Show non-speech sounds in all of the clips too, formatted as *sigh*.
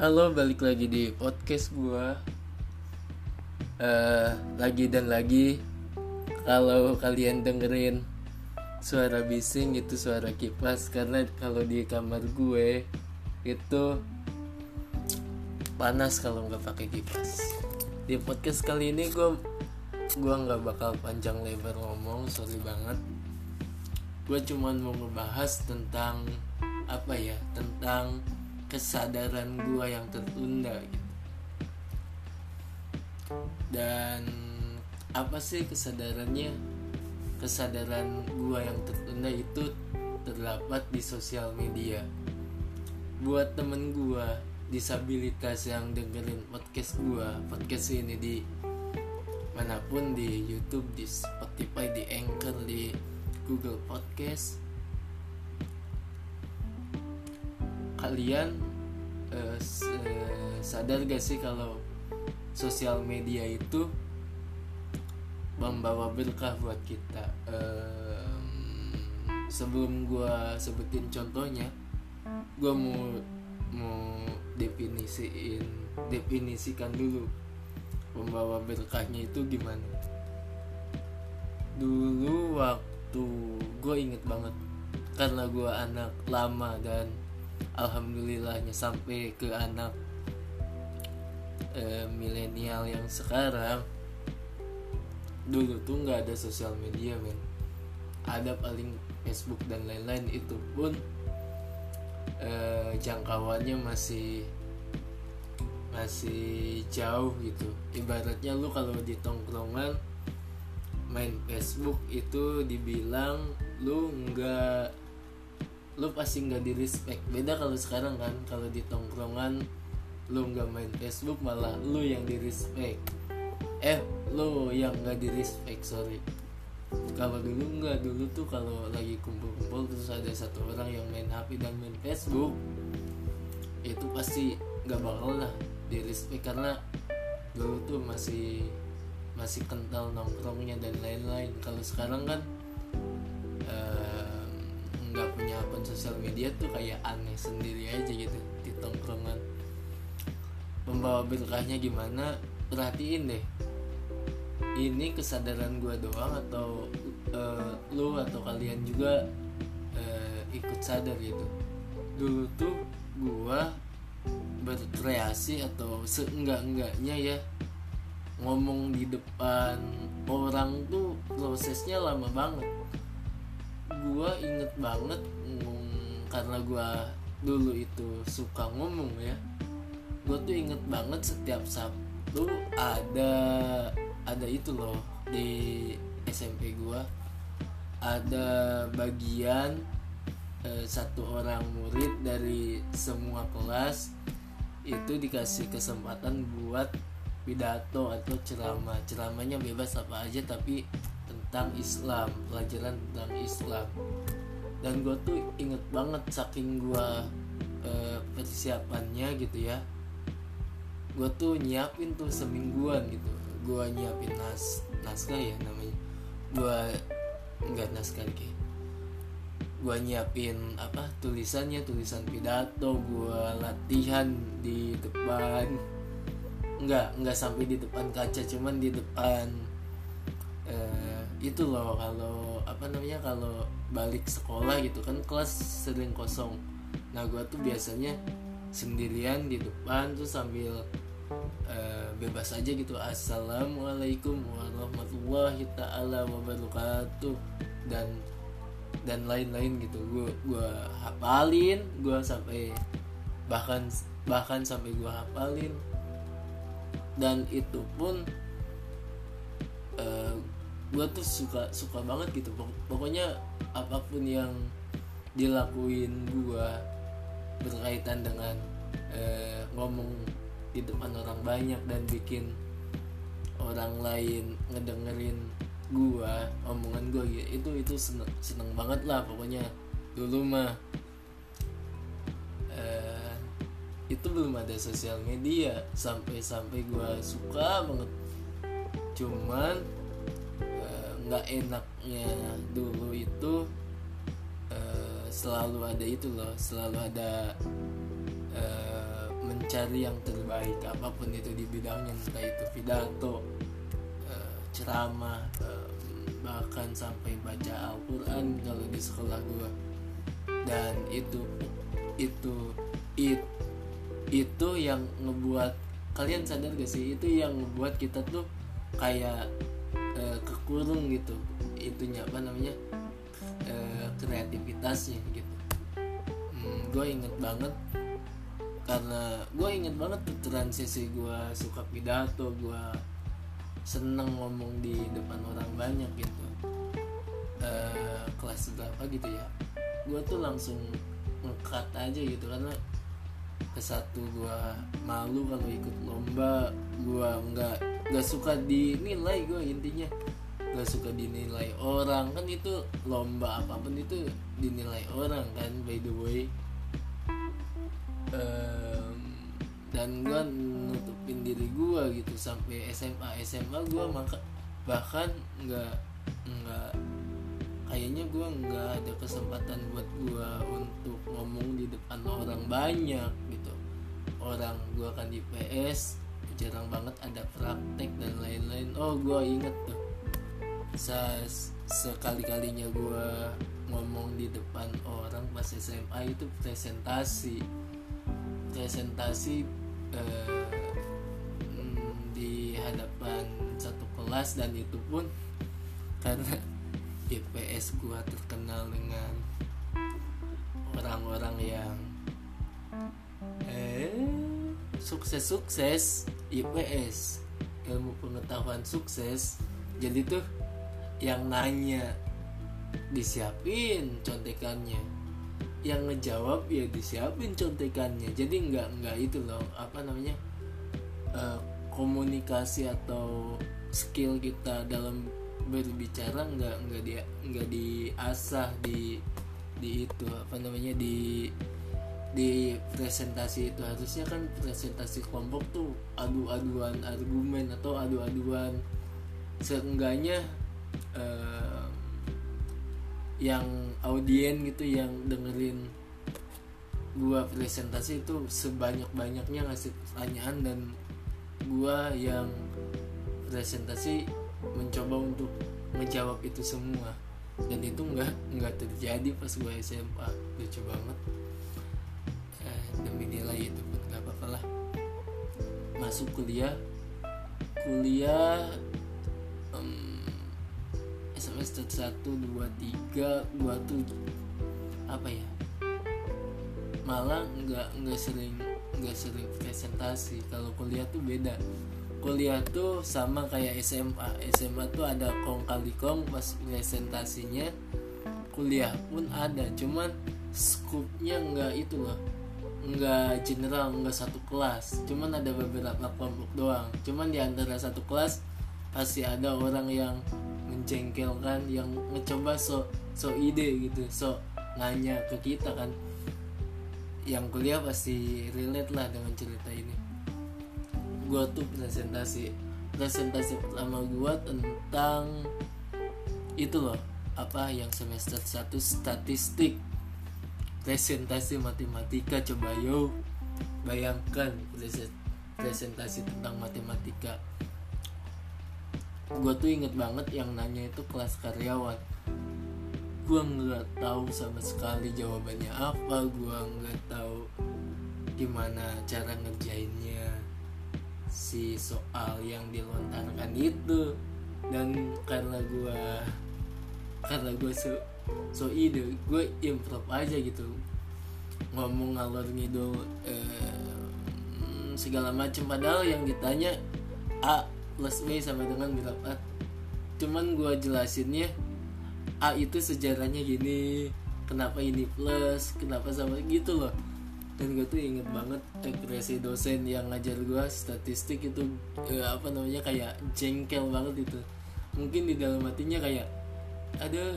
Halo, balik lagi di podcast gua. Eh, lagi dan lagi kalau kalian dengerin suara bising itu suara kipas karena kalau di kamar gue itu panas kalau nggak pakai kipas. Di podcast kali ini gue gua nggak bakal panjang lebar ngomong, sorry banget. Gue cuman mau ngebahas tentang apa ya, tentang kesadaran gua yang tertunda gitu. Dan apa sih kesadarannya? Kesadaran gua yang tertunda itu terdapat di sosial media. Buat temen gua disabilitas yang dengerin podcast gua, podcast ini di mana pun di YouTube, di Spotify, di Anchor, di Google Podcast. Kalian eh, s- sadar gak sih kalau sosial media itu membawa berkah buat kita? Sebelum gua sebutin contohnya, gua mau mau definisiin definisikan dulu membawa berkahnya itu gimana dulu waktu gue inget banget karena gue anak lama dan alhamdulillahnya sampai ke anak eh, milenial yang sekarang. Dulu tuh nggak ada sosial media men. Ada paling Facebook dan lain-lain. Itu pun eh, jangkauannya masih masih jauh gitu. Ibaratnya lu kalau di tongkrongan main Facebook itu dibilang lu nggak lu pasti nggak di respect beda kalau sekarang kan kalau di tongkrongan lu nggak main Facebook malah lu yang di respect eh lu yang nggak di respect sorry. Kalau dulu nggak dulu tuh kalau lagi kumpul-kumpul terus ada satu orang yang main HP dan main Facebook itu pasti nggak bakal lah di respect karena dulu tuh masih masih kental nongkrongnya dan lain-lain. Kalau sekarang kan sosial media tuh kayak aneh sendiri aja gitu di tongkrongan. Membawa berkahnya gimana? Perhatiin deh. Ini kesadaran gua doang atau eh, lu atau kalian juga eh, ikut sadar gitu. Dulu tuh gua berkreasi atau seenggak-enggaknya ya ngomong di depan orang tuh prosesnya lama banget. Gua inget banget karena gua dulu itu suka ngomong ya gua tuh inget banget setiap sabtu ada ada itu loh di SMP gua ada bagian eh, satu orang murid dari semua kelas itu dikasih kesempatan buat pidato atau ceramah. Ceramahnya bebas apa aja tapi tentang Islam pelajaran tentang Islam dan gue tuh inget banget saking gue persiapannya gitu ya. Gue tuh nyiapin tuh semingguan gitu. Gue nyiapin nas naskah ya namanya. Gue nggak naskah kayak gue nyiapin apa tulisannya tulisan pidato gue latihan di depan. Nggak nggak sampai di depan kaca cuman di depan eh, itu loh kalau apa namanya kalau balik sekolah gitu kan kelas sering kosong. Nah gue tuh biasanya sendirian di depan tuh sambil eh, bebas aja gitu. Assalamualaikum warahmatullahi taala wabarakatuh. Dan dan lain-lain gitu. Gue gue hafalin gue sampai bahkan bahkan sampai gue hafalin. Dan itu pun eh, gue tuh suka suka banget gitu. Pok- pokoknya apa pun yang dilakuin gue berkaitan dengan eh, ngomong di depan orang banyak dan bikin orang lain ngedengerin gua omongan gua gitu itu itu seneng, seneng banget lah pokoknya. Dulu mah eh, itu belum ada sosial media. Sampai sampai gua suka banget. Cuman nggak enaknya dulu itu eh, selalu ada itu loh selalu ada eh, mencari yang terbaik apa pun itu di bidangnya entah itu pidato uh, ceramah uh, bahkan sampai baca Al-Quran kalau di sekolah gue dan itu itu it, itu yang ngebuat kalian sadar gak sih? Itu yang ngebuat kita tuh kayak uh, kekurung gitu. Itunya apa namanya? Uh, kreativitasnya gitu. Hmm, gue inget banget. Karena gue inget banget tuh transisi gue suka pidato gue seneng ngomong di depan orang banyak gitu. Uh, kelas berapa gitu ya? Gue tuh langsung ngekat aja gitu karena ke satu gue malu kalau ikut lomba. Gue nggak nggak suka dinilai gue intinya. Nggak suka dinilai orang. Kan itu lomba apa pun itu dinilai orang kan by the way. Um, dan gue nutupin diri gue gitu sampai SMA SMA gue maka bahkan nggak nggak kayaknya gue nggak ada kesempatan buat gue untuk ngomong di depan orang banyak orang gue kan di PS jarang banget ada praktek dan lain-lain. Oh gue inget tuh. Ses sekali kalinya gue ngomong di depan orang pas SMA itu presentasi. Presentasi eh, mm, di hadapan satu kelas dan itu pun *laughs* karena IPS gua terkenal dengan orang-orang yang eh sukses-sukses IPS ilmu pengetahuan sukses. Jadi tuh yang nanya disiapin contekannya. Yang ngejawab ya disiapin contekannya. Jadi nggak nggak itu loh apa namanya uh, komunikasi atau skill kita dalam berbicara nggak nggak dia nggak diasah di di itu apa namanya di di presentasi itu harusnya kan presentasi kelompok tuh adu-aduan argumen atau adu-aduan. Seenggaknya uh, yang audien gitu yang dengerin gua presentasi itu sebanyak-banyaknya ngasih pertanyaan dan gua yang presentasi mencoba untuk menjawab itu semua. Dan itu nggak nggak terjadi pas gua SMA lucu banget masuk kuliah kuliah semester 1, 2, 3 gua tuh apa ya? Malah nggak nggak sering nggak sering presentasi. Kalau kuliah tuh beda. Kuliah tuh sama kayak SMA SMA tuh ada kong kali kong pas presentasinya. Kuliah pun ada. Cuman skupnya nggak itu loh nggak general nggak satu kelas. Cuman ada beberapa kelompok doang. Cuman di antara satu kelas pasti ada orang yang menjengkelkan yang mencoba so so ide gitu so nanya ke kita kan. Yang kuliah pasti relate lah dengan cerita ini. Gue tuh presentasi presentasi pertama gue tentang itu loh apa yang semester 1 statistik presentasi matematika coba yo bayangkan presentasi tentang matematika. Gue tuh inget banget yang nanya itu kelas karyawan. Gue nggak tahu sama sekali jawabannya apa gue nggak tahu gimana cara ngerjainnya si soal yang dilontarkan itu. Dan karena gue karena gue so, ide gue improv aja gitu. Ngomong ngalor ngidul eh, segala macam padahal yang ditanya A plus B sama dengan berapa. Cuman gue jelasinnya A itu sejarahnya gini. Kenapa ini plus? Kenapa sama gitu loh. Dan gue tuh inget banget ekspresi dosen yang ngajar gue statistik itu eh, apa namanya kayak jengkel banget itu. Mungkin di dalam hatinya kayak ada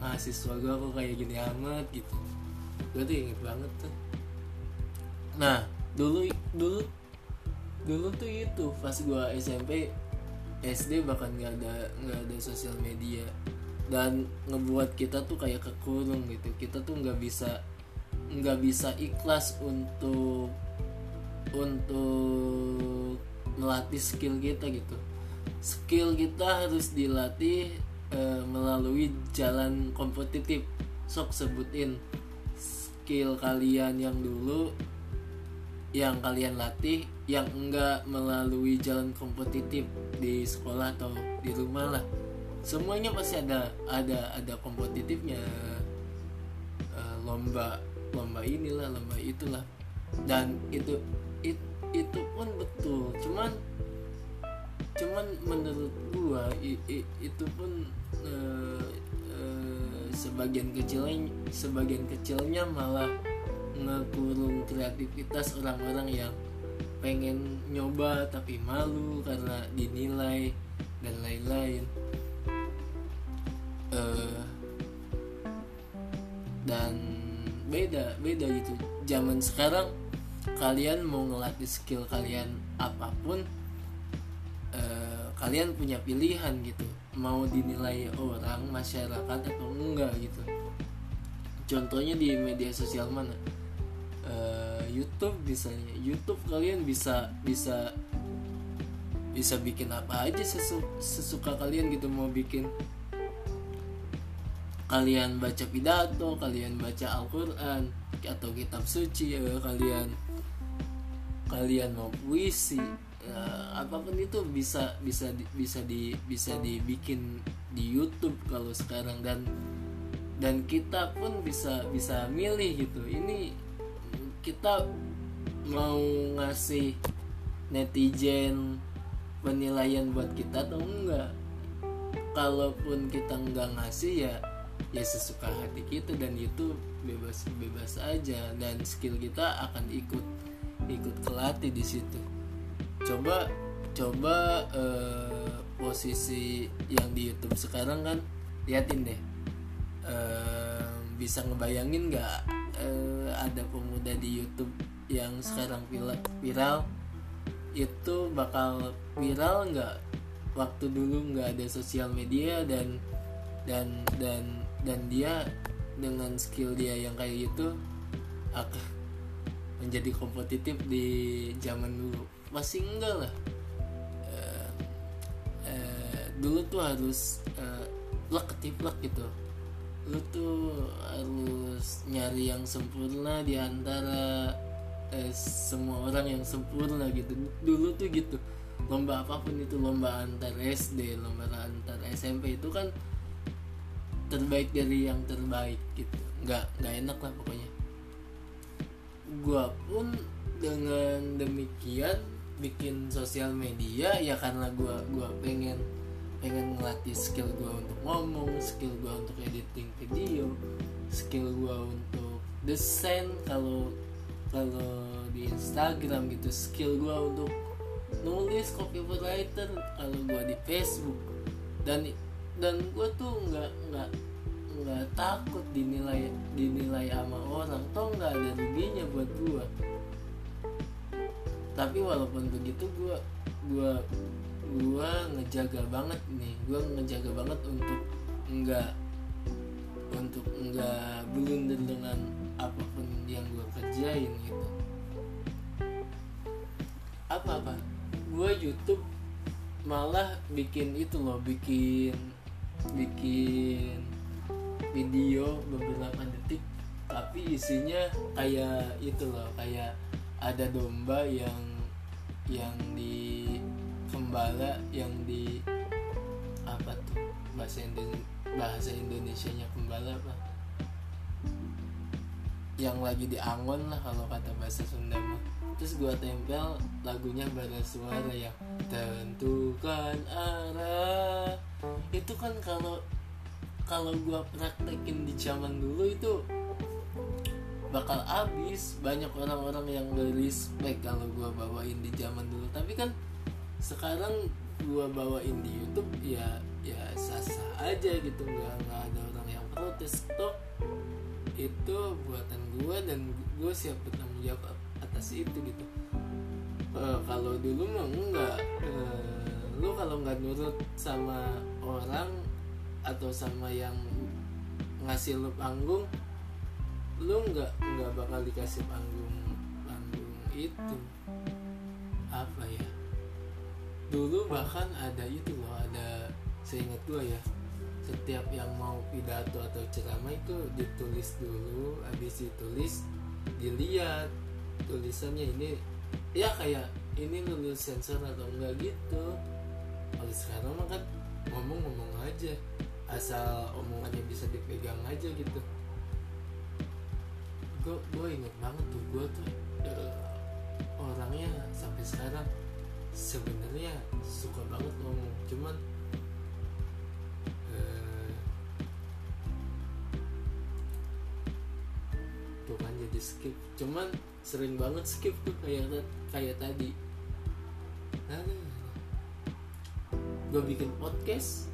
mahasiswa gue kok kayak gini amat gitu. Gue tuh inget banget tuh. Nah dulu dulu dulu tuh itu pas gue SMP SD bahkan nggak ada nggak ada sosial media. Dan ngebuat kita tuh kayak kekurung gitu. Kita tuh nggak bisa nggak bisa ikhlas untuk untuk melatih skill kita gitu. Skill kita harus dilatih e, melalui jalan kompetitif. Sok sebutin skill kalian yang dulu yang kalian latih yang enggak melalui jalan kompetitif di sekolah atau di rumah lah. Semuanya pasti ada ada ada kompetitifnya. E, lomba lomba inilah lomba itulah. Dan itu it, itu pun betul i, i, itu pun uh, uh, sebagian kecilnya sebagian kecilnya malah ngekurung kreativitas orang-orang yang pengen nyoba tapi malu karena dinilai dan lain-lain. Uh, dan beda beda gitu. Zaman sekarang kalian mau ngelatih skill kalian apa pun kalian punya pilihan gitu. Mau dinilai orang masyarakat atau enggak gitu. Contohnya di media sosial mana? Uh, YouTube misalnya. YouTube kalian bisa bisa bisa bikin apa aja sesu, sesuka kalian gitu. Mau bikin kalian baca pidato kalian baca Al-Quran atau kitab suci ya kalian kalian mau puisi apa pun itu bisa bisa bisa di bisa dibikin di YouTube kalau sekarang. Dan dan kita pun bisa bisa milih gitu. Ini kita mau ngasih netizen penilaian buat kita atau enggak. Kalaupun kita enggak ngasih ya ya sesuka hati kita dan itu bebas bebas aja. Dan skill kita akan ikut ikut kelatih di situ. Coba coba uh, posisi yang di YouTube sekarang kan liatin deh. Uh, bisa ngebayangin nggak uh, ada pemuda di YouTube yang sekarang viral, itu bakal viral nggak? Waktu dulu nggak ada sosial media dan dan dan dan dia dengan skill dia yang kayak gitu akan menjadi kompetitif di zaman dulu. Masih enggak lah dulu tuh harus uh, plek ketiplek gitu. Lu tuh harus nyari yang sempurna di antara uh, semua orang yang sempurna gitu. Dulu tuh gitu. Lomba apa pun itu lomba antar SD lomba antar SMP itu kan terbaik dari yang terbaik gitu. Nggak nggak enak lah pokoknya. Gua pun dengan demikian bikin sosial media ya karena gua gua pengen pengen ngelatih skill gua untuk ngomong skill gua untuk editing video skill gua untuk desain kalau kalau di Instagram gitu skill gua untuk nulis copywriter kalau gua di Facebook. Dan dan gue tuh nggak nggak nggak takut dinilai dinilai sama orang. Toh nggak ada ruginya buat gue tapi walaupun begitu gue gue gue ngejaga banget nih. Gue ngejaga banget untuk nggak untuk nggak blunder dengan apa pun yang gue kerjain gitu. Apa apa? Gue YouTube malah bikin itu loh bikin bikin video beberapa detik tapi isinya kayak itu loh kayak ada domba yang yang di kembala yang di apa tuh bahasa Indonesia bahasa Indonesia nya kembala apa? Yang lagi di angon lah kalau kata bahasa Sunda mah. Terus gua tempel lagunya bara suara yang tentukan arah. Itu kan kalau kalau gua praktekin di zaman dulu itu bakal abis. Banyak orang-orang yang respect kalau gua bawain di zaman dulu. Tapi kan sekarang gua bawain di YouTube ya ya sah-sah aja gitu. Nggak nggak ada orang yang protes. Toh itu buatan gua dan gue siap bertanggung jawab atas itu gitu. Uh, kalau dulu mah enggak uh, lu kalau nggak nurut sama orang atau sama yang ngasih lu panggung lu nggak nggak bakal dikasih panggung panggung itu. Apa ya dulu bahkan ada itu loh ada seingat gue ya setiap yang mau pidato atau ceramah itu ditulis dulu habis ditulis dilihat tulisannya ini ya kayak ini lulus sensor atau enggak gitu. Kalau sekarang mah kan ngomong-ngomong aja asal omongannya bisa dipegang aja gitu. Gue gue inget banget tuh gue tuh uh, orangnya sampai sekarang sebenarnya suka banget ngomong cuman uh, tuh kan jadi skip. Cuman sering banget skip tuh kayak kayak tadi. Gue bikin podcast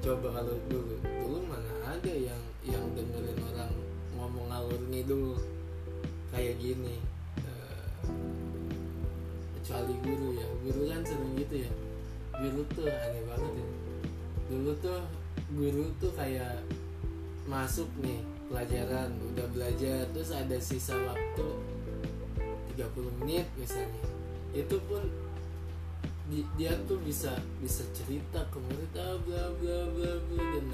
coba kalau dulu dulu mana ada yang yang dengerin orang ngomong ngalur ngidul kayak gini kecuali guru ya. Guru kan sering gitu ya. Guru tuh aneh banget ya. Dulu tuh guru tuh kayak masuk nih pelajaran udah belajar terus ada sisa waktu 30 menit misalnya. Itu pun di, dia tuh bisa bisa cerita ke murid ah, bla bla bla bla dan